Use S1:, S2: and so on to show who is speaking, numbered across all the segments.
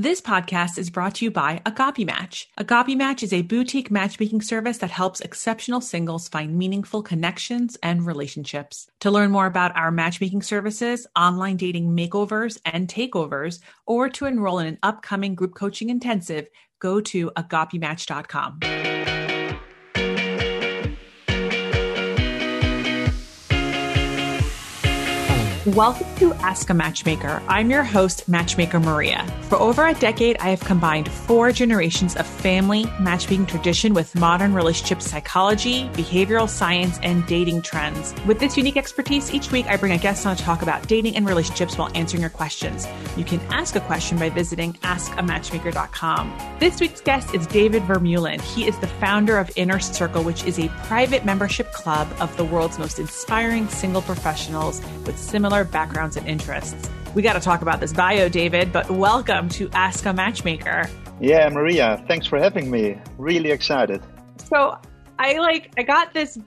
S1: This podcast is brought to you by Agape Match. Agape Match is a boutique matchmaking service that helps exceptional singles find meaningful connections and relationships. To learn more about our matchmaking services, online dating makeovers and takeovers, or to enroll in an upcoming group coaching intensive, go to agapematch.com. Welcome to Ask a Matchmaker. I'm your host, Matchmaker Maria. For over a decade, I have combined four generations of family matchmaking tradition with modern relationship psychology, behavioral science, and dating trends. With this unique expertise, each week I bring a guest on to talk about dating and relationships while answering your questions. You can ask a question by visiting askamatchmaker.com. This week's guest is David Vermeulen. He is the founder of Inner Circle, which is a private membership club of the world's most inspiring single professionals with similar similar backgrounds and interests. We got to talk about this bio, David, but welcome to Ask a Matchmaker.
S2: Yeah, Maria, thanks for having me. Really excited.
S1: So, I like I got this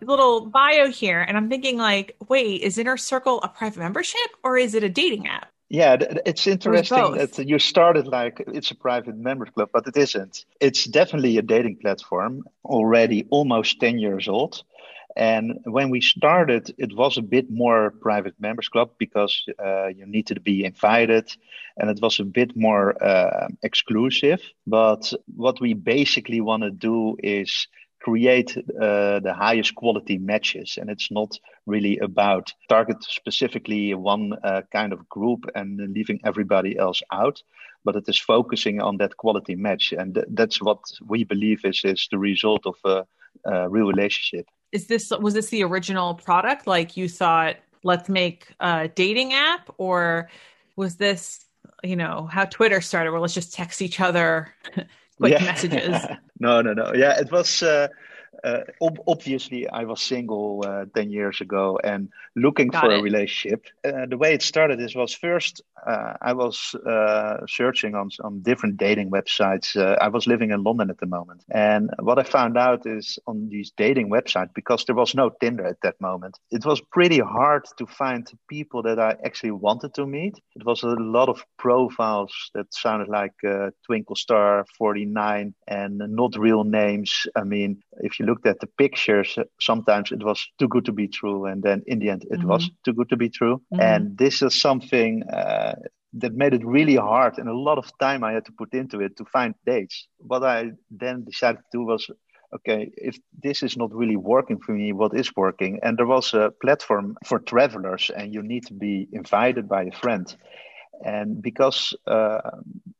S1: little bio here and I'm thinking like, wait, is Inner Circle a private membership or is it a dating app?
S2: Yeah, it's interesting that you started like it's a private members club, but it isn't. It's definitely a dating platform, already almost 10 years old. And when we started, it was a bit more private members club because uh, you needed to be invited and it was a bit more uh, exclusive. But what we basically want to do is create uh, the highest quality matches. And it's not really about target specifically one uh, kind of group and leaving everybody else out. But it is focusing on that quality match, and th- that's what we believe is is the result of a, a real relationship
S1: is this was this the original product like you thought let's make a dating app or was this you know how twitter started where let's just text each other quick yeah. messages
S2: no no no yeah it was uh, uh, ob- obviously I was single uh, 10 years ago and looking Got for it. a relationship. Uh, the way it started is was first uh, I was uh, searching on, on different dating websites. Uh, I was living in London at the moment. And what I found out is on these dating websites, because there was no Tinder at that moment, it was pretty hard to find people that I actually wanted to meet. It was a lot of profiles that sounded like Twinkle Star 49 and not real names. I mean, if you looked at the pictures, sometimes it was too good to be true, and then in the end, it mm-hmm. was too good to be true. Mm-hmm. And this is something uh, that made it really hard, and a lot of time I had to put into it to find dates. What I then decided to do was. Okay, if this is not really working for me, what is working? And there was a platform for travelers, and you need to be invited by a friend. And because uh,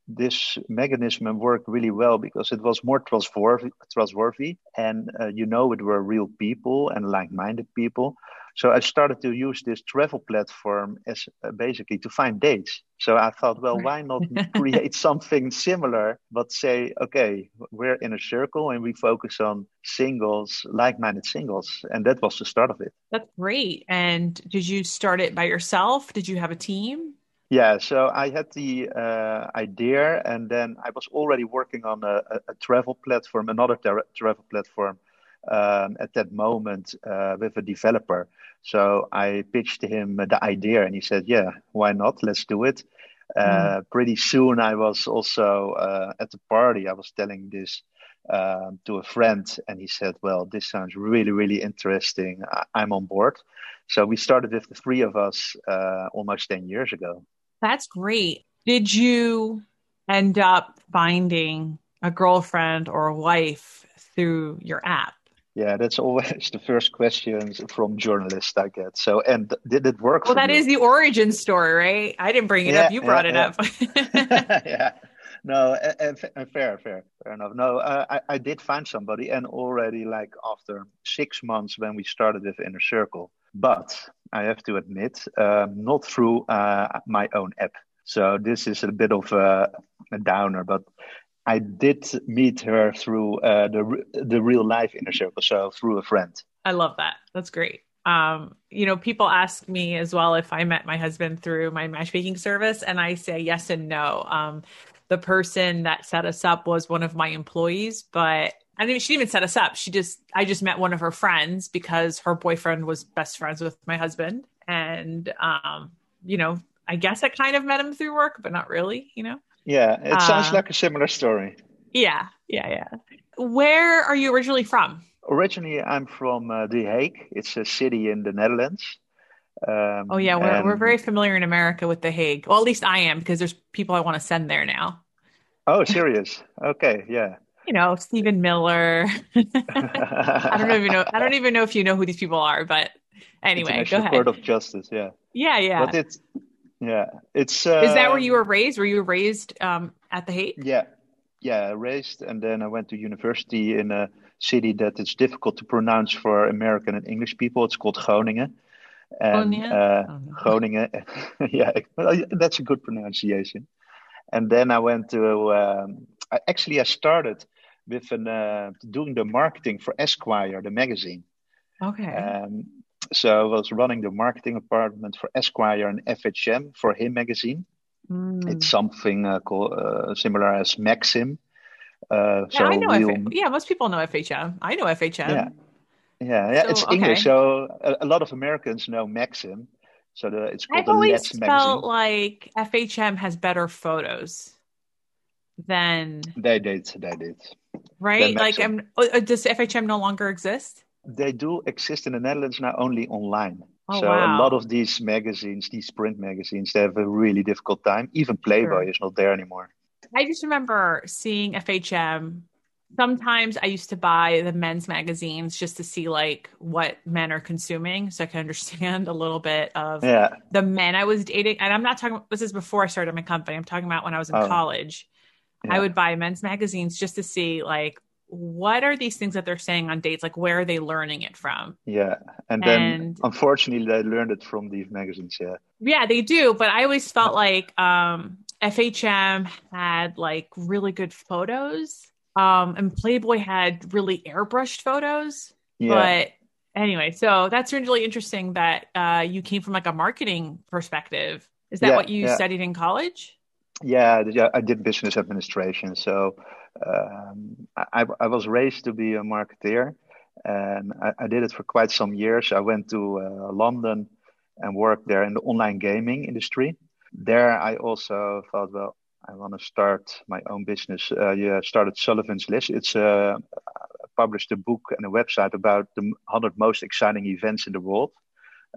S2: this mechanism worked really well because it was more trustworthy, trustworthy and uh, you know it were real people and like-minded people. So I started to use this travel platform as uh, basically to find dates. So I thought, well, why not create something similar, but say, okay, we're in a circle and we focus on singles, like-minded singles, and that was the start of it.
S1: That's great. And did you start it by yourself? Did you have a team?
S2: Yeah, so I had the uh, idea, and then I was already working on a, a travel platform, another tra- travel platform um, at that moment uh, with a developer. So I pitched him the idea, and he said, "Yeah, why not? Let's do it." Uh, mm. Pretty soon, I was also uh, at the party. I was telling this um, to a friend, and he said, "Well, this sounds really, really interesting. I- am on board." So we started with the three of us uh, almost ten years ago.
S1: That's great. Did you end up finding a girlfriend or a wife through your app?
S2: Yeah, that's always the first questions from journalists I get. So, and did it work?
S1: Well, that you? is the origin story, right? I didn't bring it yeah, up; you brought yeah, it
S2: yeah. up. yeah. No, and, fair, fair, fair enough. No, uh, I, I did find somebody, and already like after six months when we started with Inner Circle, but I have to admit, um, not through uh, my own app. So this is a bit of a, a downer, but I did meet her through uh, the the real life inner circle, so through a friend.
S1: I love that. That's great. Um, you know, people ask me as well if I met my husband through my matchmaking service, and I say yes and no. Um, the person that set us up was one of my employees, but I mean, she didn't even set us up. She just, I just met one of her friends because her boyfriend was best friends with my husband. And, um, you know, I guess I kind of met him through work, but not really, you know?
S2: Yeah, it sounds uh, like a similar story.
S1: Yeah, yeah, yeah. Where are you originally from?
S2: Originally, I'm from uh, The Hague. It's a city in the Netherlands.
S1: Um, oh yeah, we're and... we're very familiar in America with The Hague. Well, at least I am because there's people I want to send there now.
S2: Oh, serious? okay, yeah.
S1: You know, Stephen Miller. I don't even know. I don't even know if you know who these people are, but anyway, go ahead.
S2: Court of Justice, yeah.
S1: Yeah, yeah.
S2: But it's yeah, it's.
S1: Uh, Is that where you were raised? Were you raised um, at the Hague?
S2: Yeah, yeah, raised, and then I went to university in a city that it's difficult to pronounce for American and English people. It's called Groningen. And, Groningen. Uh, oh, no. Groningen. yeah, that's a good pronunciation. And then I went to. Um, I, actually, I started with an, uh, doing the marketing for Esquire, the magazine.
S1: Okay.
S2: Um, so I was running the marketing department for Esquire and FHM for him magazine. Mm. It's something uh, called uh, similar as Maxim.
S1: Uh, yeah, so I know. We'll... F- yeah, most people know FHM. I know FHM.
S2: Yeah, yeah, yeah. So, it's okay. English, so a, a, lot of Americans know Maxim. So the, it's called
S1: I've always Let's felt magazine. like FHM has better photos than
S2: they did. They did.
S1: Right? Like, I'm, uh, does FHM no longer exist?
S2: They do exist in the Netherlands now only online.
S1: Oh,
S2: so
S1: wow.
S2: a lot of these magazines, these print magazines, they have a really difficult time. Even Playboy sure. is not there anymore.
S1: I just remember seeing FHM. Sometimes I used to buy the men's magazines just to see like what men are consuming, so I can understand a little bit of
S2: yeah.
S1: the men I was dating. And I'm not talking. This is before I started my company. I'm talking about when I was in oh. college. Yeah. I would buy men's magazines just to see like what are these things that they're saying on dates? Like, where are they learning it from?
S2: Yeah. And then and, unfortunately, they learned it from these magazines. Yeah.
S1: Yeah, they do. But I always felt like um, FHM had like really good photos. Um, and Playboy had really airbrushed photos. Yeah. But anyway, so that's really interesting that uh, you came from like a marketing perspective. Is that yeah, what you yeah. studied in college?
S2: Yeah, yeah, I did business administration. So um, I, I, was raised to be a marketeer, and I, I, did it for quite some years. I went to uh, London and worked there in the online gaming industry. There, I also thought, well, I want to start my own business. Uh, yeah, started Sullivan's List. It's uh, published a book and a website about the 100 most exciting events in the world.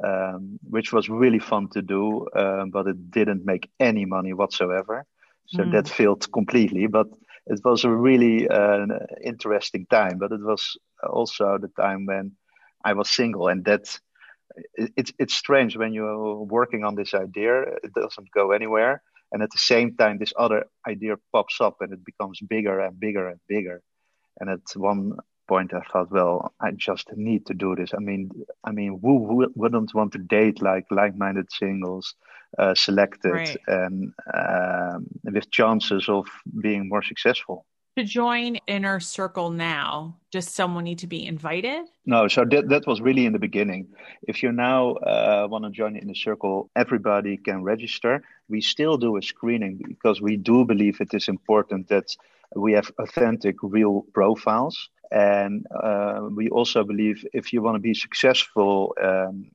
S2: Um, which was really fun to do, um, but it didn't make any money whatsoever. So mm. that failed completely. But it was a really uh, interesting time, but it was also the time when I was single, and that it's it's strange when you're working on this idea, it doesn't go anywhere, and at the same time, this other idea pops up and it becomes bigger and bigger and bigger. And at one point, I thought, well, I just need to do this. I mean, I mean, who who wouldn't want to date like like-minded singles? uh, selected right. and um, with chances of being more successful.
S1: To join Inner Circle now, does someone need to be invited?
S2: No, so that, that was really in the beginning. If you now uh, want to join Inner Circle, everybody can register. We still do a screening because we do believe it is important that we have authentic, real profiles. And uh, we also believe if you want to be successful um,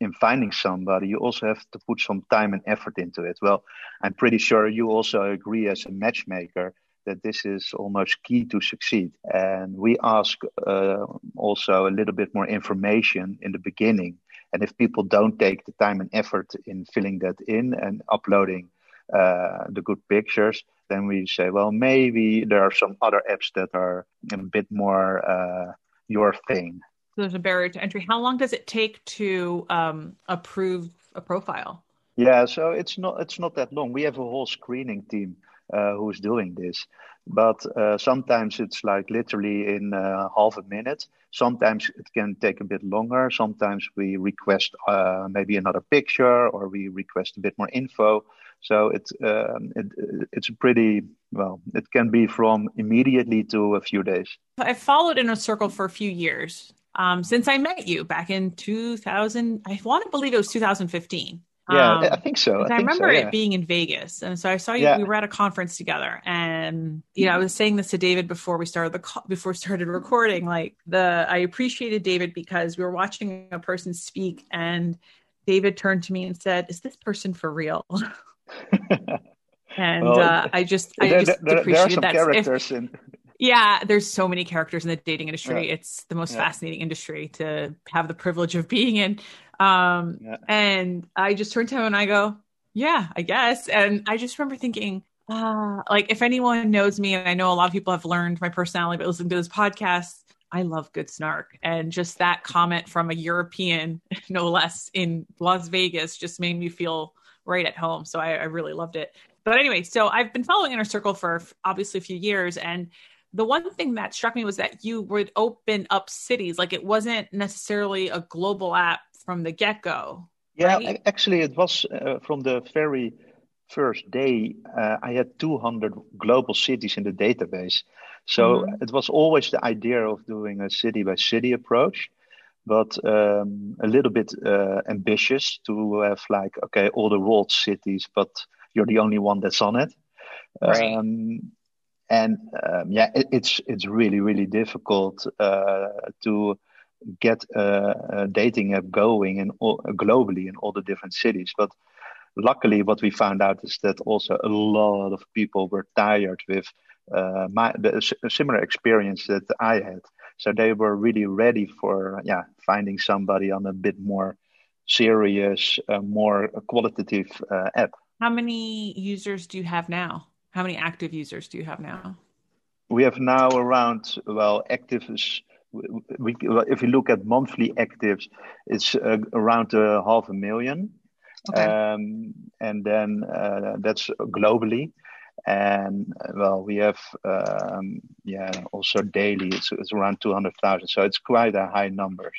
S2: in finding somebody, you also have to put some time and effort into it. Well, I'm pretty sure you also agree as a matchmaker that this is almost key to succeed. And we ask uh, also a little bit more information in the beginning. And if people don't take the time and effort in filling that in and uploading uh, the good pictures, then we say, well, maybe there are some other apps that are a bit more uh, your thing So
S1: there's a barrier to entry. How long does it take to um, approve a profile?
S2: Yeah, so it's not it's not that long. We have a whole screening team uh, who's doing this, but uh, sometimes it's like literally in uh, half a minute. Sometimes it can take a bit longer. Sometimes we request uh, maybe another picture or we request a bit more info. So it's um, it, it's pretty well. It can be from immediately to a few days.
S1: I followed Inner Circle for a few years, um, since I met you back in 2000. I want to believe it was 2015.
S2: Yeah, um, I think so.
S1: I,
S2: I
S1: remember
S2: so, yeah.
S1: it being in Vegas, and so I saw you. Yeah. We were at a conference together, and you know, I was saying this to David before we started the call, before we started recording. Like the, I appreciated David because we were watching a person speak, and David turned to me and said, "Is this person for real?" and well, uh, I just I
S2: there,
S1: just
S2: there,
S1: appreciated
S2: there that. Characters if, in...
S1: Yeah, there's so many characters in the dating industry. Yeah. It's the most yeah. fascinating industry to have the privilege of being in. Um, yeah. And I just turned to him and I go, "Yeah, I guess." And I just remember thinking, uh, like if anyone knows me, and I know a lot of people have learned my personality but listening to this podcast, I love good snark. And just that comment from a European, no less, in Las Vegas just made me feel right at home. So I, I really loved it. But anyway, so I've been following Inner Circle for obviously a few years. And the one thing that struck me was that you would open up cities. Like it wasn't necessarily a global app from the get go.
S2: Yeah, right? actually, it was uh, from the very first day. Uh, I had 200 global cities in the database. So mm-hmm. it was always the idea of doing a city by city approach, but um, a little bit uh, ambitious to have like, okay, all the world cities, but you're the only one that's on it. Right. Um, and um, yeah, it, it's it's really really difficult uh, to get a, a, dating app going in all, globally in all the different cities. But luckily, what we found out is that also a lot of people were tired with uh, my the similar experience that I had. So they were really ready for yeah finding somebody on a bit more serious, uh, more qualitative uh, app.
S1: How many users do you have now? How many active users do you have now?
S2: We have now around well actives. We, if you look at monthly actives, it's uh, around uh, half a million. Okay. Um, and then uh, that's globally and well we have um, yeah also daily it's, it's around 200000 so it's quite a high numbers.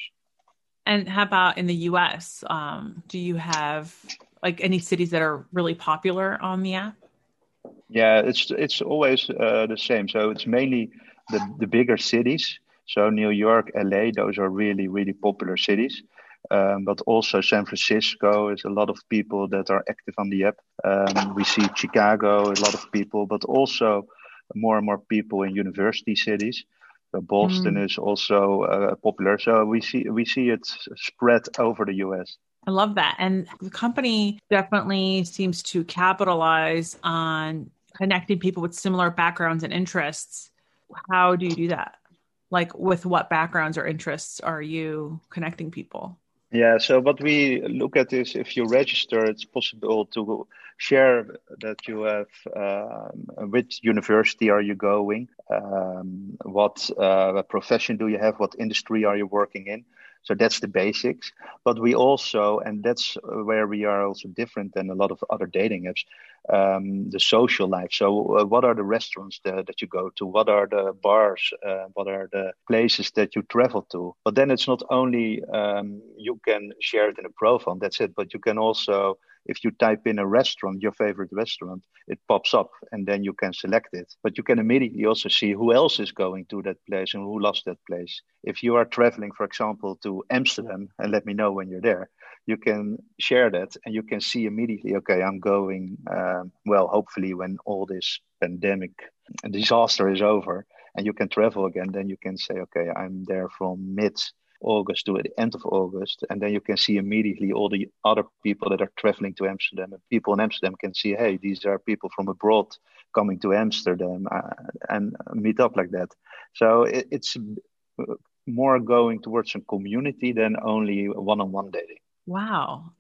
S1: And how about in the us um, do you have like any cities that are really popular on the app?
S2: Yeah it's it's always uh, the same. So it's mainly the, the bigger cities. So new york la those are really really popular cities um, but also San Francisco is a lot of people that are active on the app. Um, we see Chicago, a lot of people, but also more and more people in university cities. So Boston mm. is also uh, popular. So we see we see it spread over the US.
S1: I love that. And the company definitely seems to capitalize on connecting people with similar backgrounds and interests. How do you do that? Like, with what backgrounds or interests are you connecting people?
S2: Yeah, so what we look at is if you register, it's possible to share that you have um, which university are you going, um, what uh, profession do you have, what industry are you working in. So that's the basics. But we also, and that's where we are also different than a lot of other dating apps, um, the social life. So, uh, what are the restaurants that, that, you go to? What are the bars? Uh, what are the places that you travel to? But then it's not only um, you can share it in a profile, that's it, but you can also if you type in a restaurant, your favorite restaurant, it pops up and then you can select it. But you can immediately also see who else is going to that place and who loves that place. If you are traveling, for example, to Amsterdam, and let me know when you're there, you can share that and you can see immediately, okay, I'm going, um, well, hopefully when all this pandemic disaster is over and you can travel again, then you can say, okay, I'm there from mid August to the end of August, and then you can see immediately all the other people that are traveling to Amsterdam. And people in Amsterdam can see, hey, these are people from abroad coming to Amsterdam uh, and meet up like that. So it, it's more going towards a community than only one-on-one dating.
S1: Wow.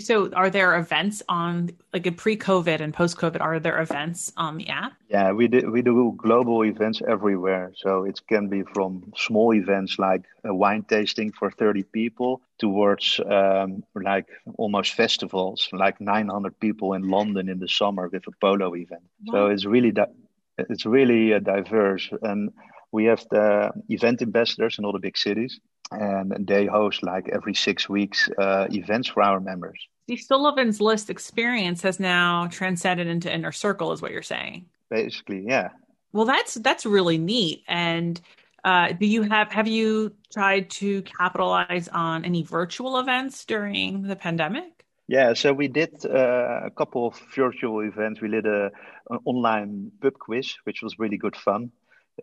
S1: So are there events on like a pre-COVID and post-COVID, are there events on the app?
S2: Yeah, we do, we do global events everywhere. So it can be from small events like a wine tasting for 30 people towards um, like almost festivals, like 900 people in London in the summer with a polo event. Wow. So it's really that di- it's really uh, diverse. And we have the event ambassadors in all the big cities and they host like every six weeks uh, events for our members.
S1: The Sullivan's List experience has now transcended into Inner Circle, is what you're saying.
S2: Basically, yeah.
S1: Well, that's that's really neat. And uh, do you have have you tried to capitalize on any virtual events during the pandemic?
S2: Yeah, so we did uh, a couple of virtual events. We did a, an online pub quiz, which was really good fun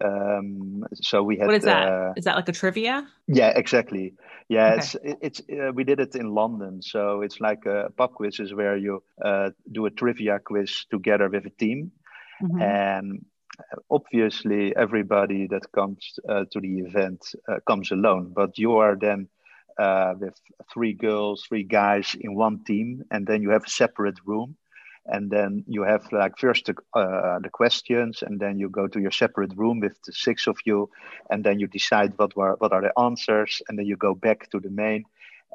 S2: Um, so we had.
S1: What is that? Uh, is that like a trivia?
S2: Yeah, exactly. Yeah, okay. it's it's uh, we did it in London, so it's like a pub quiz is where you uh, do a trivia quiz together with a team, mm-hmm. and obviously everybody that comes uh, to the event uh, comes alone, but you are then uh, with three girls, three guys in one team, and then you have a separate room and then you have like first the, uh, the questions and then you go to your separate room with the six of you and then you decide what were what are the answers and then you go back to the main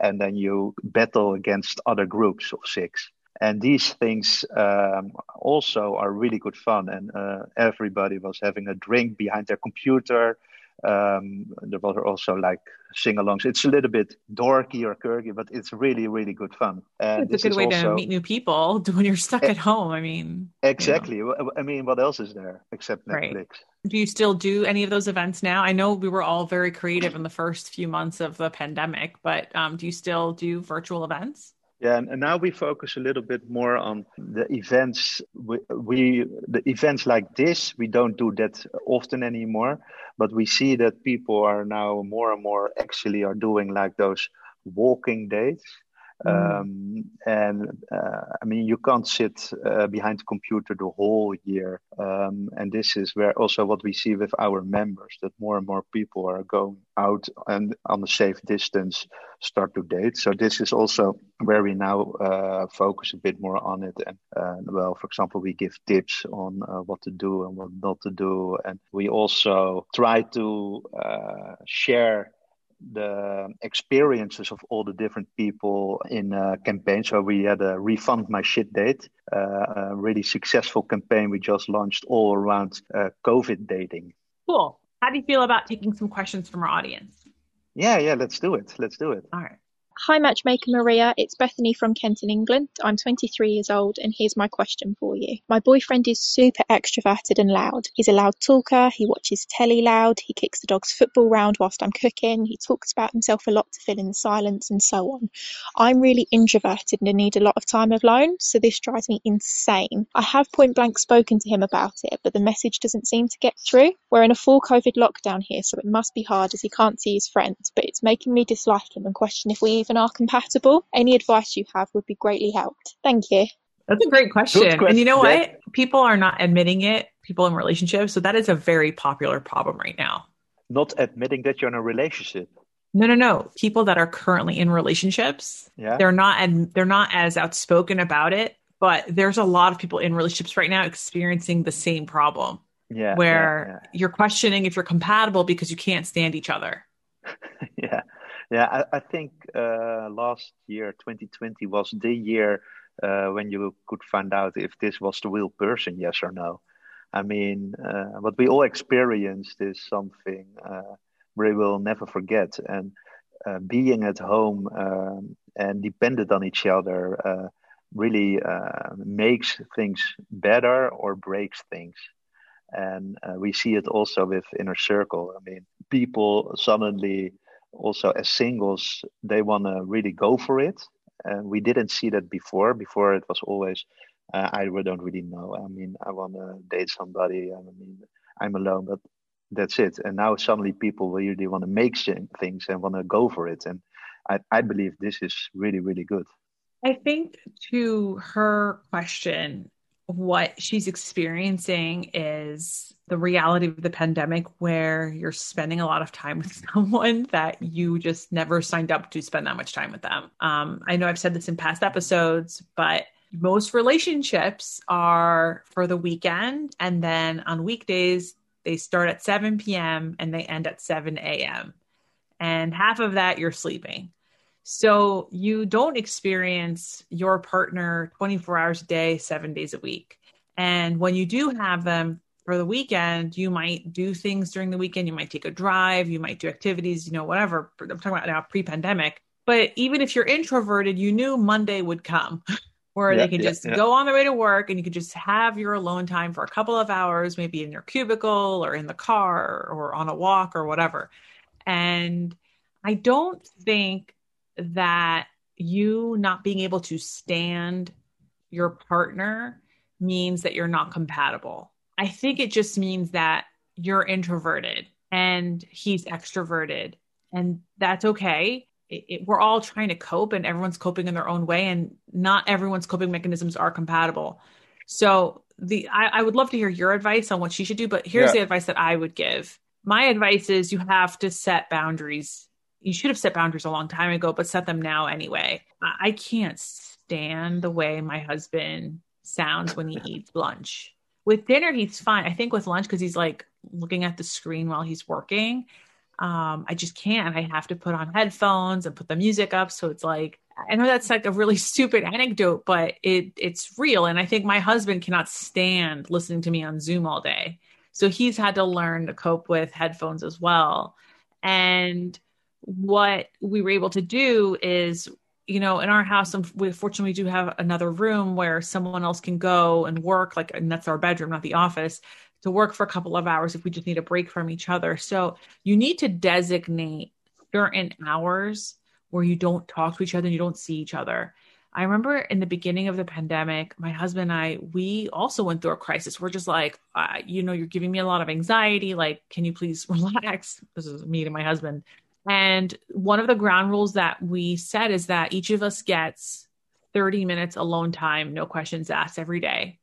S2: and then you battle against other groups of six. And these things um, also are really good fun and uh, everybody was having a drink behind their computer um, there was also like sing-alongs. It's a little bit dorky or quirky, but it's really, really good fun.
S1: And it's a good way also... to meet new people when you're stuck at home. I mean,
S2: exactly. You know. I mean, what else is there except Netflix? Right.
S1: Do you still do any of those events now? I know we were all very creative in the first few months of the pandemic, but um, do you still do virtual events?
S2: Yeah, and now we focus a little bit more on the events. We, we, the events like this we don't do that often anymore, but we see that people are now more and more actually are doing like those walking Mm. Um, and uh, I mean, you can't sit uh, behind the computer the whole year. Um, and this is where also what we see with our members that more and more people are going out and on a safe distance start to date. So this is also where we now uh, focus a bit more on it. And uh, well, for example, we give tips on uh, what to do and what not to do. And we also try to uh, share the experiences of all the different people in a campaign. So we had a refund my shit date, uh, a really successful campaign we just launched all around uh, COVID dating.
S1: Cool. How do you feel about taking some questions from our audience?
S2: Yeah, yeah, let's do it. Let's do it.
S1: All right.
S3: Hi, Matchmaker Maria. It's Bethany from Kent in England. I'm 23 years old, and here's my question for you. My boyfriend is super extroverted and loud. He's a loud talker, he watches telly loud, he kicks the dog's football round whilst I'm cooking, he talks about himself a lot to fill in the silence, and so on. I'm really introverted and need a lot of time alone, so this drives me insane. I have point blank spoken to him about it, but the message doesn't seem to get through. We're in a full COVID lockdown here, so it must be hard as he can't see his friends, but it's making me dislike him and question if we even are compatible. Any advice you have would be greatly helped. Thank you.
S1: That's a great question. question. And you know what? People are not admitting it, people in relationships. So that is a very popular problem right now.
S2: Not admitting that you're in a relationship.
S1: No, no, no. People that are currently in relationships, yeah. they're not and they're not as outspoken about it, but there's a lot of people in relationships right now experiencing the same problem.
S2: Yeah.
S1: Where
S2: yeah, yeah.
S1: you're questioning if you're compatible because you can't stand each other.
S2: yeah. Yeah, I, I think uh, last year, 2020, was the year uh, when you could find out if this was the real person, yes or no. I mean, uh, what we all experienced is something uh, we will never forget. And uh, being at home um, and dependent on each other uh, really makes things better or breaks things. And we see it also with Inner Circle. I mean, people suddenly also as singles they want to really go for it. And we didn't see that before. Before it was always uh, i don't really know. I mean i want to date somebody i mean i'm alone but that's it. And now suddenly people really want to make things and want to go for it. And I, I believe this is really really good.
S1: I think to her question what she's experiencing is the reality of the pandemic where you're spending a lot of time with someone that you just never signed up to spend that much time with them. Um, I know I've said this in past episodes, but most relationships are for the weekend. And then on weekdays, they start at 7 p.m. and they end at 7 a.m. And half of that you're sleeping. So you don't experience your partner 24 hours a day, seven days a week. And when you do have them for the weekend, you might do things during the weekend. You might take a drive, you might do activities, you know, whatever. I'm talking about now pre pandemic. But even if you're introverted, you knew Monday would come where yeah, they can yeah, just yeah. go on their way to work and you could just have your alone time for a couple of hours, maybe in your cubicle or in the car or on a walk or whatever. And I don't think that you not being able to stand your partner means that you're not compatible. I think it just means that you're introverted and he's extroverted, and that's okay. It, it, we're all trying to cope, and everyone's coping in their own way, and not everyone's coping mechanisms are compatible. So the I, I would love to hear your advice on what she should do, but here's yeah. the advice that I would give. My advice is you have to set boundaries. You should have set boundaries a long time ago, but set them now anyway. I, can't stand the way my husband sounds when he eats lunch. With dinner, he's fine. I think with lunch, because he's like looking at the screen while he's working, um, I just can't. I have to put on headphones and put the music up. So it's like, I know that's like a really stupid anecdote, but it it's real. And I think my husband cannot stand listening to me on Zoom all day. So he's had to learn to cope with headphones as well. And what we were able to do is you know, in our house, we fortunately do have another room where someone else can go and work, like, and that's our bedroom, not the office, to work for a couple of hours if we just need a break from each other. So you need to designate certain hours where you don't talk to each other and you don't see each other. I remember in the beginning of the pandemic, my husband and I, we also went through a crisis. We're just like, uh, you know, you're giving me a lot of anxiety. Like, can you please relax? This is me to my husband. And one of the ground rules that we set is that each of us gets 30 minutes alone time, no questions asked every day.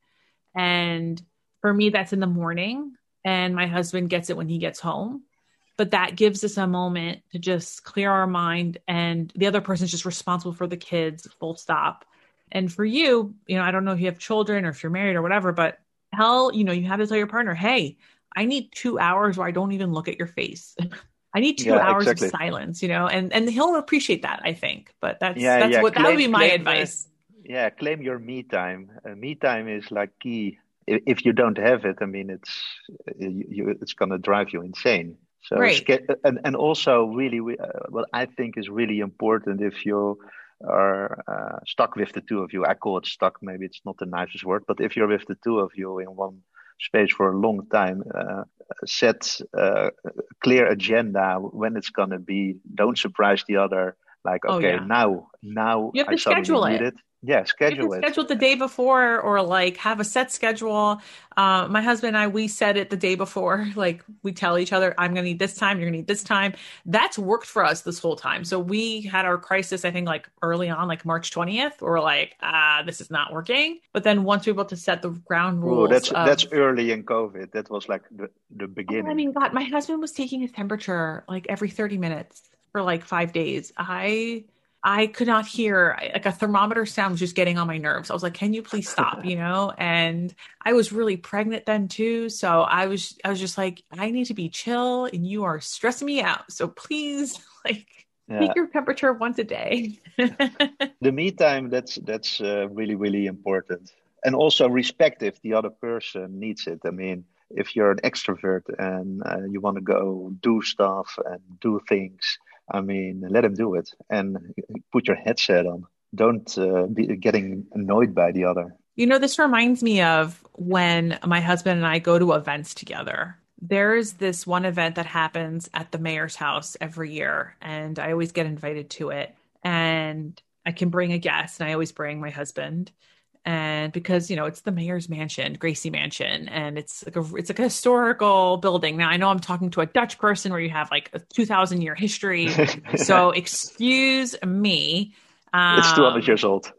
S1: And for me, that's in the morning. And my husband gets it when he gets home. But that gives us a moment to just clear our mind. And the other person's just responsible for the kids, full stop. And for you, you know, I don't know if you have children or if you're married or whatever, but hell, you know, you have to tell your partner, hey, I need two hours where I don't even look at your face. I need two yeah, hours exactly. of silence, you know, and and he'll appreciate that, I think. But that's yeah, that's yeah. what claim, that would be my advice.
S2: yeah, claim your me time. Uh, me time is like key. If, if, you don't have it, I mean, it's you, you, it's gonna drive you insane. So right. and and also really, uh, what I think is really important if you are uh, stuck with the two of you. I call it stuck. Maybe it's not the nicest word, but if you're with the two of you in one space for a long time. Uh, set a clear agenda when it's gonna be. Don't surprise the other. Like, oh, okay, oh, yeah. now, now
S1: you have to I schedule it. it
S2: yeah schedule
S1: it. schedule it the day before or like have a set schedule. Uh, my husband and i we set it the day before. Like we tell each other i'm gonna need this time you're gonna need this time. That's worked for us this whole time. So we had our crisis i think like early on like march 20th we're like ah this is not working. But then once we were able to set the ground rules
S2: Ooh, that's of, that's early in covid. That was like the, the beginning
S1: i mean god my husband was taking his temperature like every 30 minutes for like five days. I I could not hear like a thermometer sound was just getting on my nerves. I was like, "Can you please stop?" You know. And I was really pregnant then too, so I was I was just like, "I need to be chill, and you are stressing me out. So please, like, yeah. take your temperature once a day."
S2: the me time that's that's uh, really really important, and also respect if the other person needs it. I mean, if you're an extrovert and uh, you want to go do stuff and do things I mean, let him do it and put your headset on. Don't uh, be getting annoyed by the other.
S1: You know, this reminds me of when my husband and I go to events together. There's this one event that happens at the mayor's house every year, and I always get invited to it. And I can bring a guest, and I always bring my husband and because you know it's the mayor's mansion gracie mansion and it's like a it's like a historical building. Now i know i'm talking to a dutch person where you have like a 2000 year history. So excuse me
S2: um, it's 200 years old.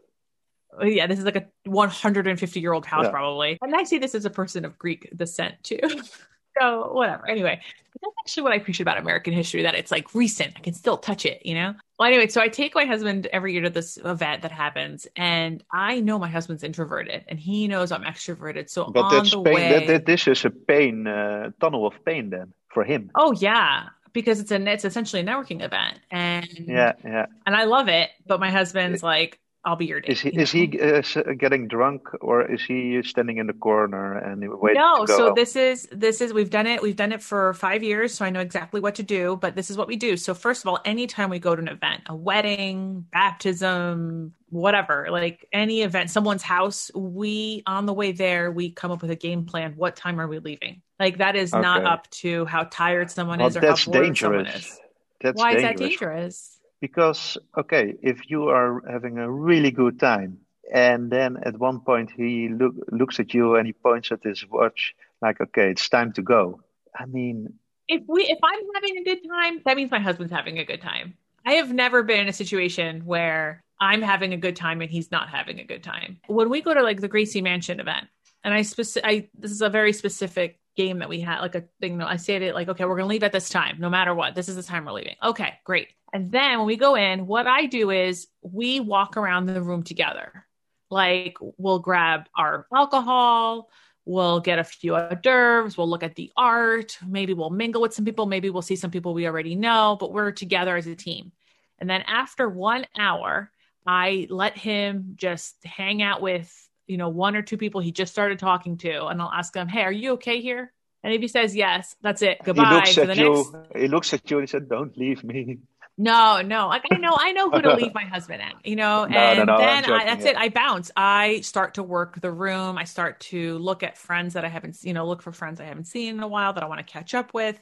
S1: Yeah this is like a 150 year old house yeah. probably. And i see this as a person of greek descent too so whatever. Anyway, that's actually what I appreciate about American history that it's like recent. I can still touch it, you know? Well, anyway, so I take my husband every year to this event that happens, and I know my husband's introverted, and he knows I'm extroverted. So but on the
S2: pain,
S1: way,
S2: that, that, this is a pain uh, tunnel of pain then for him.
S1: Oh yeah, because it's a it's essentially a networking event, and
S2: yeah, yeah,
S1: and I love it. But my husband's like, I'll be your date.
S2: Is he is he uh, getting drunk or is he standing in the corner and waiting?
S1: No, so this is this is we've done it. We've done it for five years, so I know exactly what to do. But this is what we do. So first of all, anytime we go to an event, a wedding, baptism, whatever, like any event, someone's house, we on the way there we come up with a game plan. What time are we leaving? Like that is okay. not up to how tired someone well, is or how bored dangerous. someone is. That's Why dangerous. is that dangerous?
S2: Because okay if you are having a really good time and then at one point he look, looks at you and he points at his watch like okay it's time to go I mean,
S1: if we if I'm having a good time, that means my husband's having a good time. I have never been in a situation where I'm having a good time and he's not having a good time. When we go to like the Gracie Mansion event, and I specific, I this is a very specific game that we had, like a thing. I say it like, okay, we're gonna leave at this time, no matter what. This is the time we're leaving. Okay, great. And then when we go in, what I do is we walk around the room together. Like we'll grab our alcohol, we'll get a few hors d'oeuvres, we'll look at the art, maybe we'll mingle with some people, maybe we'll see some people we already know, but we're together as a team. And then after one hour, I let him just hang out with, you know, one or two people he just started talking to, and I'll ask him, Hey, are you okay here? And if he says yes, that's it. Goodbye.
S2: He looks at you. Next... He looks at you and he said, "Don't leave me."
S1: No, no. Like I know, I know who to leave my husband at, you know, no, and no, no, then I, that's yeah. it. I bounce. I start to work the room. I start to look at friends that I haven't, you know, look for friends I haven't seen in a while that I want to catch up with.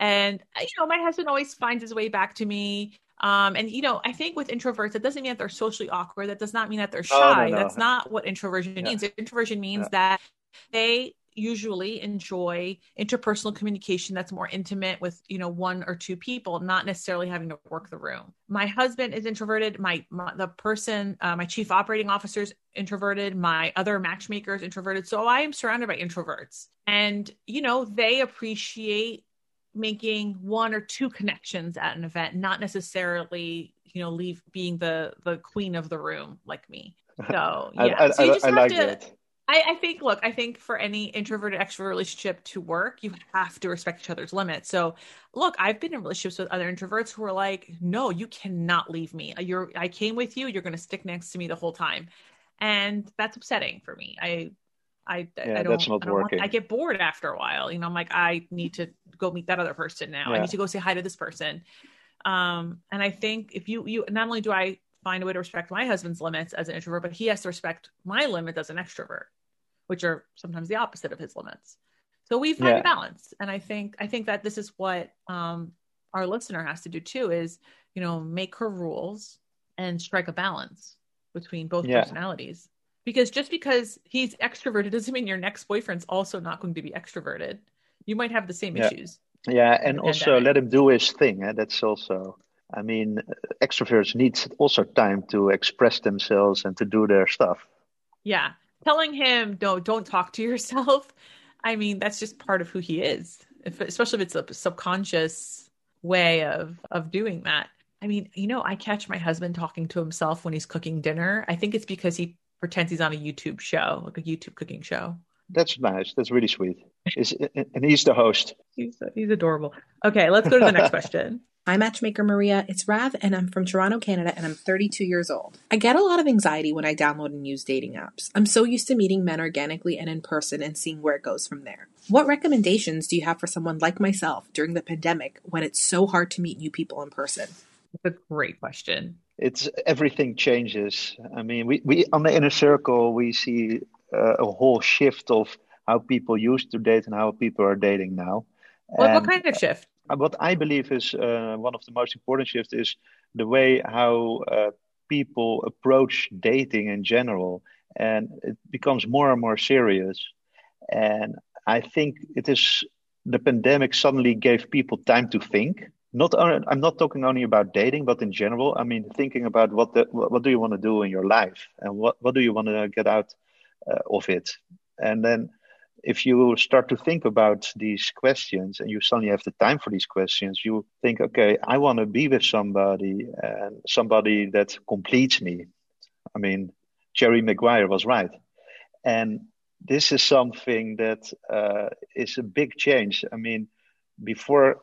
S1: And, you know, my husband always finds his way back to me. Um, and you know, I think with introverts, it doesn't mean that they're socially awkward. That does not mean that they're shy. That's not what introversion yeah. means. Introversion means yeah. that they usually enjoy interpersonal communication that's more intimate with you know one or two people not necessarily having to work the room. My husband is introverted. My, my the person uh, my chief operating officer is introverted. My other matchmaker is introverted. So i am surrounded by introverts. And you know they appreciate making one or two connections at an event not necessarily you know leave being the the queen of the room like me. So yeah. I, I, so you just I, have like to that I, I, think, look, I think for any introverted extrovert relationship to work, you have to respect each other's limits. So, look, I've been in relationships with other introverts who are like, no, you cannot leave me. You're, I came with you. You're going to stick next to me the whole time. And that's upsetting for me. I, I, yeah, I don't, I, don't. Want, I get bored after a while. You know, I'm like, I need to go meet that other person now. Yeah. I need to go say hi to this person. Um, and I think if you, you, not only do I find a way to respect my husband's limits as an introvert, but he has to respect my limits as an extrovert which are sometimes the opposite of his limits. So we find yeah. a balance. And I think I think that this is what um, our listener has to do too is, you know, make her rules and strike a balance between both yeah. personalities. Because just because he's extroverted doesn't mean your next boyfriend's also not going to be extroverted. You might have the same
S2: yeah.
S1: issues.
S2: Yeah, and also pandemic. let him do his thing. Eh? That's also I mean, extroverts need also time to express themselves and to do their stuff.
S1: Yeah telling him no don't talk to yourself. I mean that's just part of who he is if, especially if it's a subconscious way of of doing that. I mean you know i catch my husband talking to himself when he's cooking dinner. I think it's because he pretends he's on a youtube show like a youtube cooking show
S2: that's nice that's really sweet he's, and he's the host
S1: he's, he's adorable okay let's go to the next question
S4: I'm matchmaker Maria. It's Rav, and I'm from Toronto, Canada, and I'm 32 years old. I get a lot of anxiety when I download and use dating apps. I'm so used to meeting men organically and in person and seeing where it goes from there. What recommendations do you have for someone like myself during the pandemic when it's so hard to meet new people in person?
S1: That's a great question.
S2: It's everything changes. I mean, we, we on the inner circle, we see uh, a whole shift of how people used to date and how people are dating now.
S1: What, what kind of shift?
S2: Uh, what I believe is uh, one of the most important shifts is the way how uh, people approach dating in general, and it becomes more and more serious. And I think it is the pandemic suddenly gave people time to think. Not only, I'm not talking only about dating, but in general. I mean, thinking about what the, what do you want to do in your life, and what what do you want to get out of it, and then if you start to think about these questions and you suddenly have the time for these questions, you think, okay, I want to be with somebody and somebody that completes me. I mean, Jerry Maguire was right. And this is something that uh, is a big change. I mean, before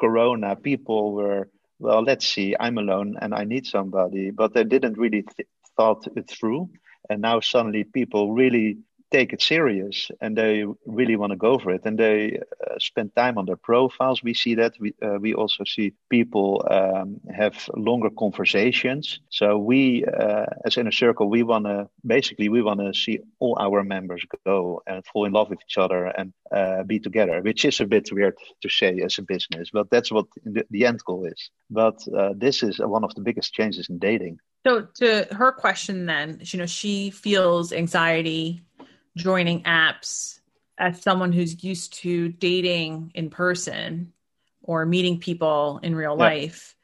S2: Corona, people were, well, let's see, I'm alone and I need somebody, but they didn't really th- thought it through. And now suddenly people really take it serious and they really want to go for it. And they uh, spend time on their profiles. We see that. We uh, we also see people um, have longer conversations. So we uh, as inner circle we want to basically we want to see all our members go and fall in love with each other and uh, be together which is a bit weird to say as a business but that's what the, the end goal is. But uh, this is one of the biggest changes in dating
S1: so to her question then you know she feels anxiety joining apps as someone who's used to dating in person or meeting people in real yeah. life,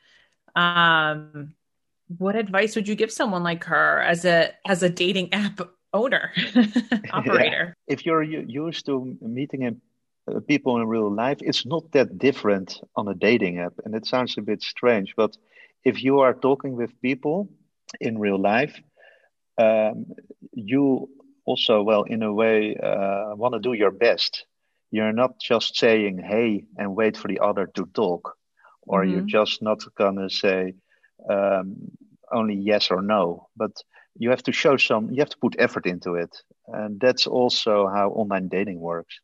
S1: um, what advice would you give someone like her as a as a dating app owner operator?
S2: Yeah. If you're used to meeting in, uh, people in real life, it's not that different on a dating app, and it sounds a bit strange, but if you are talking with people in real life, um, you also, well, in a way, uh, want to do your best. You're not just saying "hey" and wait for the other to talk, or mm-hmm. you're just not gonna say um, only yes or no. But you have to show some. You have to put effort into it, and that's also how online dating works.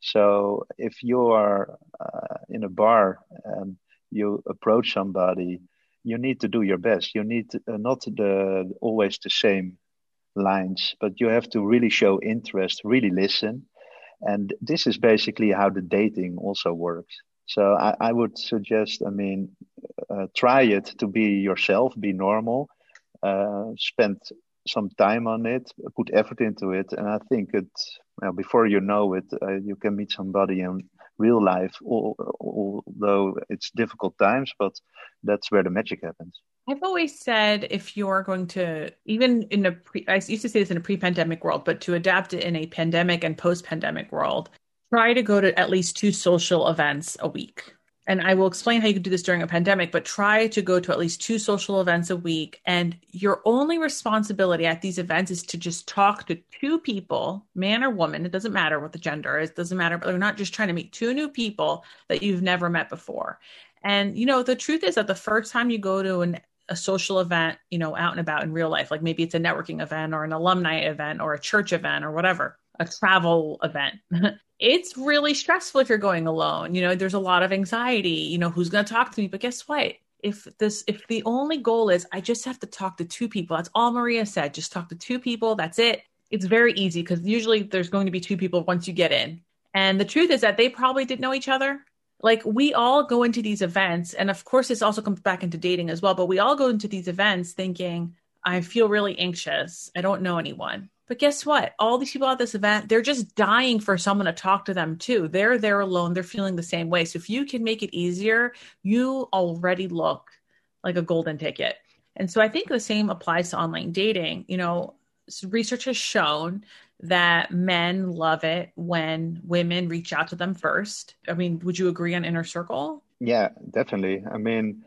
S2: So if you are uh, in a bar and you approach somebody, you need to do your best. You need uh, not the always the same lines, but you have to really show interest, really listen. And this is basically how the dating also works. So I, I would suggest, I mean, uh, try it to be yourself, be normal, uh, spend some time on it, put effort into it, and I think it. Well, before you know it, uh, you can meet somebody in real life, although it's difficult times, but that's where the magic happens.
S1: I've always said if you're going to, even in a pre, I used to say this in a pre pandemic world, but to adapt it in a pandemic and post pandemic world, try to go to at least two social events a week and I will explain how you can do this during a pandemic, but try to go to at least two social events a week. And your only responsibility at these events is to just talk to two people, man or woman. It doesn't matter what the gender is, it doesn't matter, but they're not just trying to meet two new people that you've never met before. And, you know, the truth is that the first time you go to an a social event, you know, out and about in real life, like maybe it's a networking event or an alumni event or a church event or whatever, a travel event. it's really stressful if you're going alone. You know, there's a lot of anxiety, you know, who's going to talk to me? But guess what? If this if the only goal is I just have to talk to two people, that's all Maria said, just talk to two people, that's it. It's very easy because usually there's going to be two people once you get in. And the truth is that they probably didn't know each other. Like we all go into these events, and of course, this also comes back into dating as well, but we all go into these events thinking, I feel really anxious. I don't know anyone. But guess what? All these people at this event, they're just dying for someone to talk to them too. They're there alone. They're feeling the same way. So if you can make it easier, you already look like a golden ticket. And so I think the same applies to online dating. You know, research has shown that men love it when women reach out to them first. I mean, would you agree on inner circle?
S2: Yeah, definitely. I mean,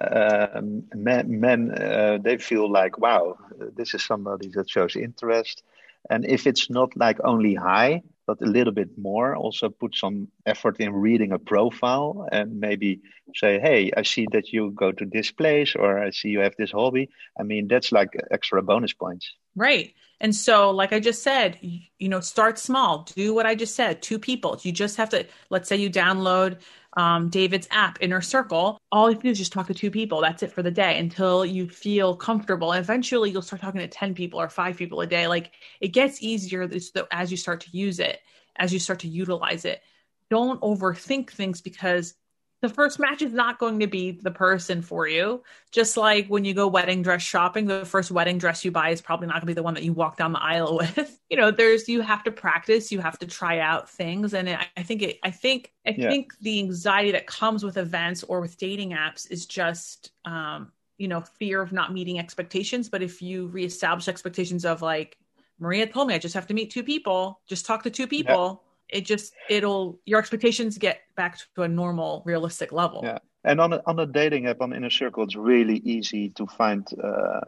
S2: uh, men, men uh, they feel like, wow, this is somebody that shows interest. And if it's not like only hi, but a little bit more, also put some effort in reading a profile and maybe say, hey, I see that you go to this place or I see you have this hobby. I mean, that's like extra bonus points.
S1: Right. And so, like I just said, you know, start small. Do what I just said. Two people. You just have to. Let's say you download um, David's app, Inner Circle. All you have to do is just talk to two people. That's it for the day until you feel comfortable. And eventually, you'll start talking to ten people or five people a day. Like it gets easier as you start to use it, as you start to utilize it. Don't overthink things because the first match is not going to be the person for you. Just like when you go wedding dress shopping, the first wedding dress you buy is probably not going to be the one that you walk down the aisle with. you know, there's you have to practice, you have to try out things, and it, I think it. I think I yeah. think the anxiety that comes with events or with dating apps is just, um, you know, fear of not meeting expectations. But if you reestablish expectations of like Maria told me, I just have to meet two people, just talk to two people. Yeah it just it'll your expectations get back to a normal realistic level.
S2: Yeah. And on a, on a dating app on inner circle it's really easy to find uh,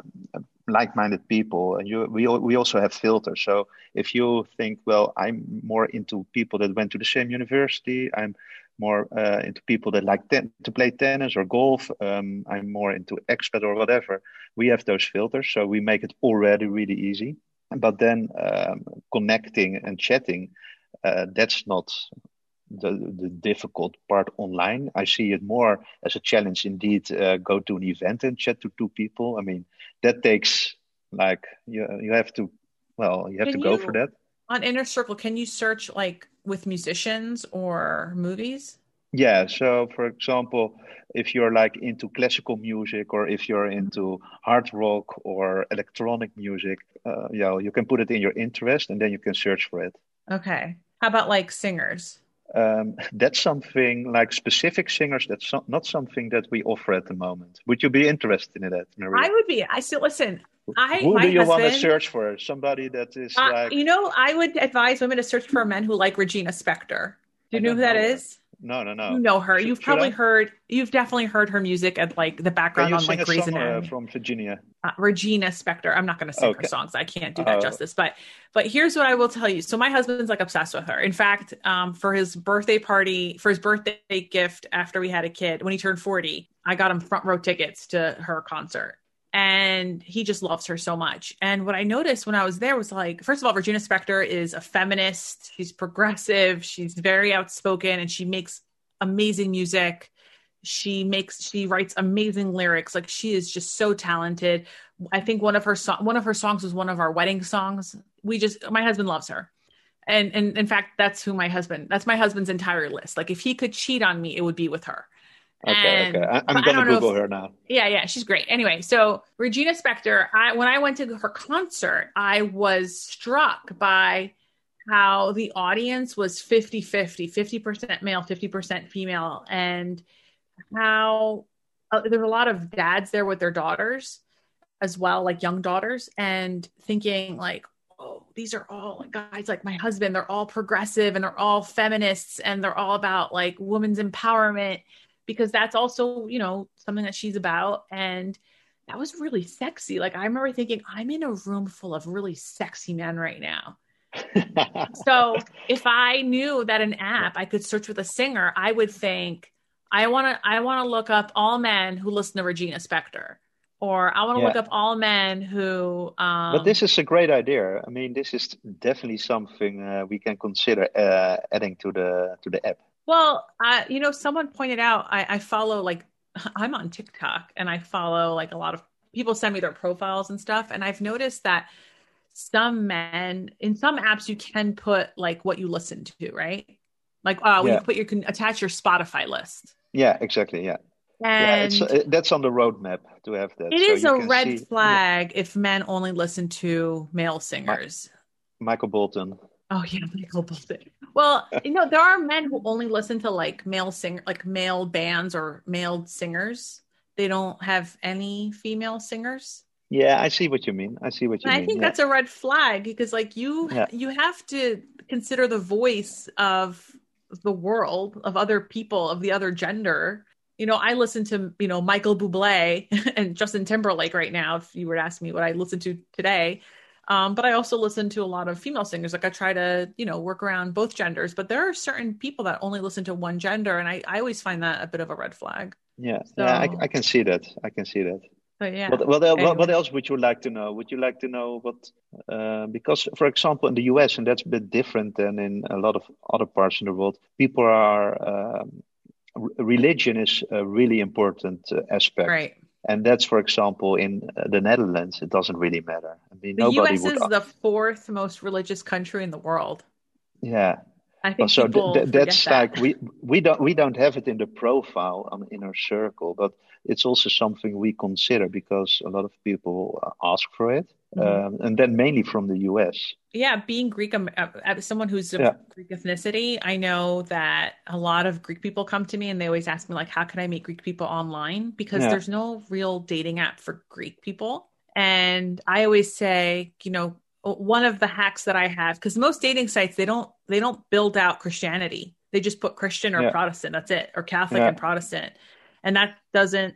S2: like-minded people. And you we, we also have filters. So if you think well i'm more into people that went to the same university i'm more uh, into people that like ten- to play tennis or golf um, i'm more into expat or whatever we have those filters. So we make it already really easy. But then um, connecting and chatting that's not the, the difficult part online. I see it more as a challenge indeed. Uh, go to an event and chat to two people. I mean, that takes like you you have to well you have can to go you, for that.
S1: On Inner Circle, can you search like with musicians or movies?
S2: Yeah. So, for example, if you're like into classical music or if you're into hard rock or electronic music, uh, you know, you can put it in your interest and then you can search for it.
S1: Okay. How about like singers?
S2: Um, that's something like specific singers. That's not something that we offer at the moment. Would you be interested in that, Maria?
S1: I would be. I still listen. I,
S2: who do you
S1: husband,
S2: want to search for? Somebody that is uh, like
S1: you know. I would advise women to search for men who like Regina Spektor. Do you know who that
S2: know
S1: is?
S2: No, no, no.
S1: You know her.
S2: Should,
S1: you've probably heard. You've definitely heard her music at like the background on like Grey's
S2: uh,
S1: Anatomy.
S2: from Virginia?
S1: uh, Regina Spektor. I'm not going to sing
S2: Okay.
S1: her songs. I can't do that
S2: Oh.
S1: justice. But but here's what I will tell you. So my husband's like obsessed with her. In fact, um, for his birthday party, for his birthday gift after we had a kid, when he turned 40, I got him front row tickets to her concert. And he just loves her so much. And what I noticed when I was there was like, first of all, Regina Spektor is a feminist. She's progressive. She's very outspoken, and she makes amazing music. She makes she writes amazing lyrics. Like she is just so talented. I think one of her so- one of her songs was one of our wedding songs. We just my husband loves her. And and in fact that's who my husband that's my husband's entire list. Like if he could cheat on me it would be with her
S2: Okay,
S1: And-
S2: okay. I,
S1: but I
S2: I'm gonna Google
S1: if-
S2: her now.
S1: yeah, yeah, she's great. Anyway, so Regina Spektor, I when I went to her concert, I was struck by how the audience was 50-50, 50% male, 50% female and how uh, there were a lot of dads there with their daughters as well, like young daughters and thinking like Oh, these are all guys like my husband. They're all progressive and they're all feminists and they're all about like women's empowerment because that's also, you know, something that she's about. And that was really sexy. Like I remember thinking, I'm in a room full of really sexy men right now. So if I knew that an app I could search with a singer, I would think, I want to, I want to look up all men who listen to Regina Spektor, or I want to
S2: Yeah.
S1: look up all men who. Um,
S2: but this is a great idea. I mean, this is definitely something uh, we can consider uh, adding to the to the app.
S1: Well, uh, you know, someone pointed out I, I follow like I'm on TikTok and I follow like a lot of people send me their profiles and stuff, and I've noticed that some men in some apps you can put like what you listen to, right? Like uh, when
S2: Yeah.
S1: you put you can attach your Spotify list,
S2: Yeah, exactly. Yeah, yeah.
S1: and
S2: It's, uh, that's on the roadmap to have that.
S1: it
S2: So
S1: is a red
S2: see-
S1: flag if men only listen to male singers.
S2: yeah, Michael Bolton.
S1: Oh yeah, Michael Bolton. Well, you know, there are men who only listen to like male singer, like male bands or male singers. They don't have any female singers.
S2: Yeah, I see what you mean. I see what you
S1: And I think
S2: yeah.
S1: that's a red flag because like you
S2: Yeah.
S1: you have to consider the voice of the world, of other people, of the other gender. You know, I listen to, you know, Michael Bublé and Justin Timberlake right now if you were to ask me what I listen to today. Um, but I also listen to a lot of female singers. Like I try to, you know, work around both genders. But there are certain people that only listen to one gender, and I, I always find that a bit of a red flag.
S2: yeah, yeah. I, I can see that. I can see that.
S1: But yeah,
S2: What, what,
S1: Anyway.
S2: what else would you like to know? Would you like to know what, uh, because, for example, in the US, and that's a bit different than in a lot of other parts in the world, people are, um, religion is a really important uh, aspect.
S1: right.
S2: And that's, for example, in uh, the Netherlands, it doesn't really matter. I mean,
S1: The
S2: nobody
S1: U.S. is the fourth most religious country in the world.
S2: yeah.
S1: I think
S2: so th-
S1: people
S2: th- that's
S1: that.
S2: like we we don't we don't have it in the profile on inner circle, but it's also something we consider because a lot of people uh, ask for it,
S1: Mhm.
S2: um, and then mainly from the US.
S1: yeah, being Greek, um, uh, someone who's of
S2: Yeah.
S1: Greek ethnicity, I know that a lot of Greek people come to me and they always ask me like, how can I meet Greek people online? Because
S2: Yeah.
S1: there's no real dating app for Greek people. And I always say, you know, one of the hacks that I have, because most dating sites they don't they don't build out Christianity. They just put Christian or
S2: Yeah.
S1: Protestant. That's it, or Catholic
S2: Yeah.
S1: and Protestant, and that doesn't.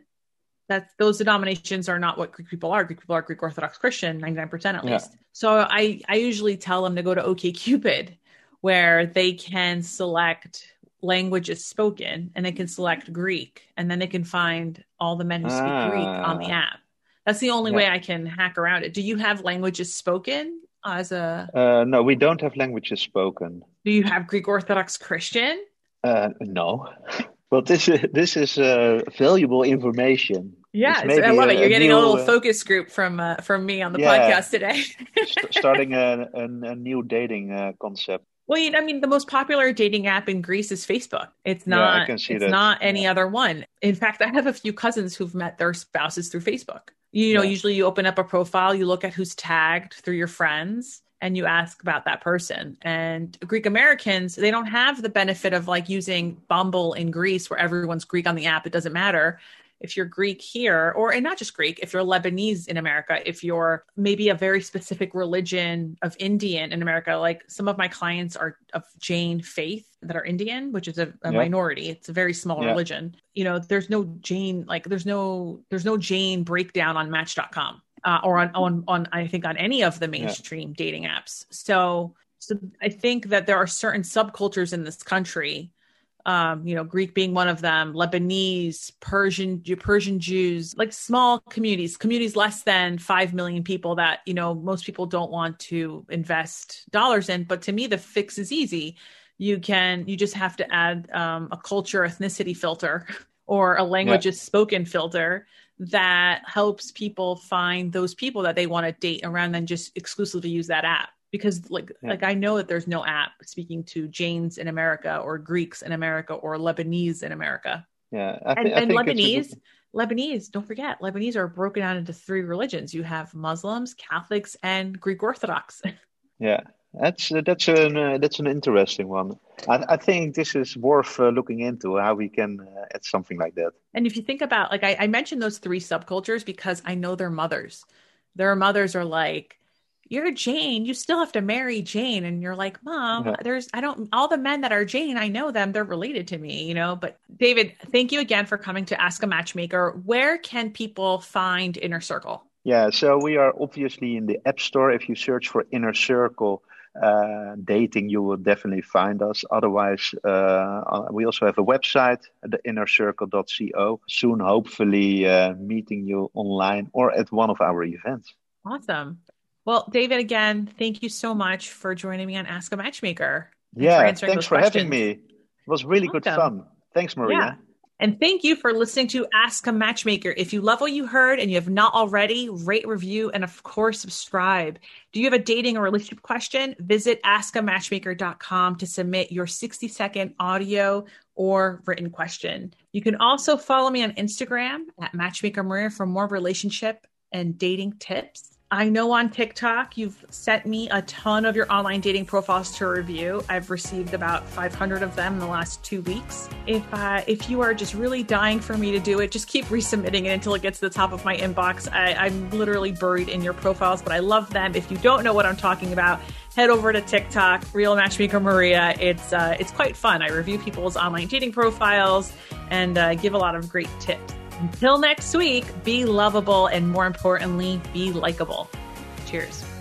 S1: That those denominations are not what Greek people are. Greek people are Greek Orthodox Christian, ninety nine percent at
S2: Yeah.
S1: least. So I I usually tell them to go to OKCupid, where they can select languages spoken and they can select Greek, and then they can find all the men who speak Greek on the
S2: Ah.
S1: app. That's the only
S2: Yeah.
S1: way I can hack around it. Do you have languages spoken as a?
S2: Uh, no, we don't have languages spoken.
S1: Do you have Greek Orthodox Christian?
S2: Uh, no, but this is this is uh, valuable information.
S1: Yeah, I love
S2: a-
S1: it. You're getting
S2: new,
S1: a little
S2: uh,
S1: focus group from uh, from me on the
S2: Yeah.
S1: podcast today.
S2: St- starting a, a, a new dating uh, concept.
S1: well, you know, I mean, the most popular dating app in Greece is Facebook. It's
S2: Yeah, I
S1: not.
S2: can see
S1: it's
S2: that.
S1: not any
S2: Yeah.
S1: other one. In fact, I have a few cousins who've met their spouses through Facebook. You know,
S2: Yeah.
S1: usually you open up a profile, you look at who's tagged through your friends, and you ask about that person. And Greek Americans, they don't have the benefit of like using Bumble in Greece where everyone's Greek on the app. It doesn't matter if you're Greek here, or and not just Greek, if you're Lebanese in America, if you're maybe a very specific religion of Indian in America, like some of my clients are of Jain faith that are Indian, which is a, a yeah. minority. It's a very small yeah. religion. You know, there's no Jain, like there's no there's no Jain breakdown on Match.com uh, or on, on on I think on any of the mainstream yeah. dating apps. So so I think that there are certain subcultures in this country um, you know, Greek being one of them, Lebanese, Persian, Persian Jews, like small communities, communities less than 5 million people that, you know, most people don't want to invest dollars in. But to me, the fix is easy. You can, you just have to add um, a culture ethnicity filter or a language yeah. spoken filter that helps people find those people that they want to date around and just exclusively use that app because like yeah. like I know that there's no app speaking to Jains in America or Greeks in America or Lebanese in America.
S2: Yeah,
S1: th- and, and Lebanese. Lebanese, don't forget, Lebanese are broken down into three religions. You have Muslims, Catholics, and Greek Orthodox.
S2: yeah, that's that's an uh, that's an interesting one. I, I think this is worth uh, looking into how we can uh, add something like that.
S1: And if you think about, like, I, I mentioned those three subcultures because I know their mothers. Their mothers are like, you're Jain, you still have to marry Jain. And you're like, Mom, yeah. there's, I don't, all the men that are Jain, I know them, they're related to me, you know. But David, thank you again for coming to Ask a Matchmaker. Where can people find Inner Circle?
S2: Yeah, so we are obviously in the App Store. If you search for Inner Circle uh, dating, you will definitely find us. Otherwise, uh, we also have a website, the theinnercircle.co. Soon, hopefully, uh, meeting you online or at one of our events.
S1: Awesome. Well, David, again, thank you so much for joining me on Ask a Matchmaker.
S2: Yeah, for thanks for questions. having me. It was really good fun. Thanks, Maria. Yeah.
S1: And thank you for listening to Ask a Matchmaker. If you love what you heard and you have not already, rate, review, and of course, subscribe. Do you have a dating or relationship question? Visit askamatchmaker.com to submit your 60 second audio or written question. You can also follow me on Instagram at Matchmaker Maria for more relationship and dating tips. I know on TikTok you've sent me a ton of your online dating profiles to review. I've received about 500 of them in the last two weeks. If uh, if you are just really dying for me to do it, just keep resubmitting it until it gets to the top of my inbox. I, I'm literally buried in your profiles, but I love them. If you don't know what I'm talking about, head over to TikTok, Real Matchmaker Maria. It's uh, it's quite fun. I review people's online dating profiles and uh, give a lot of great tips. Until next week, be lovable and more importantly, be likable. Cheers.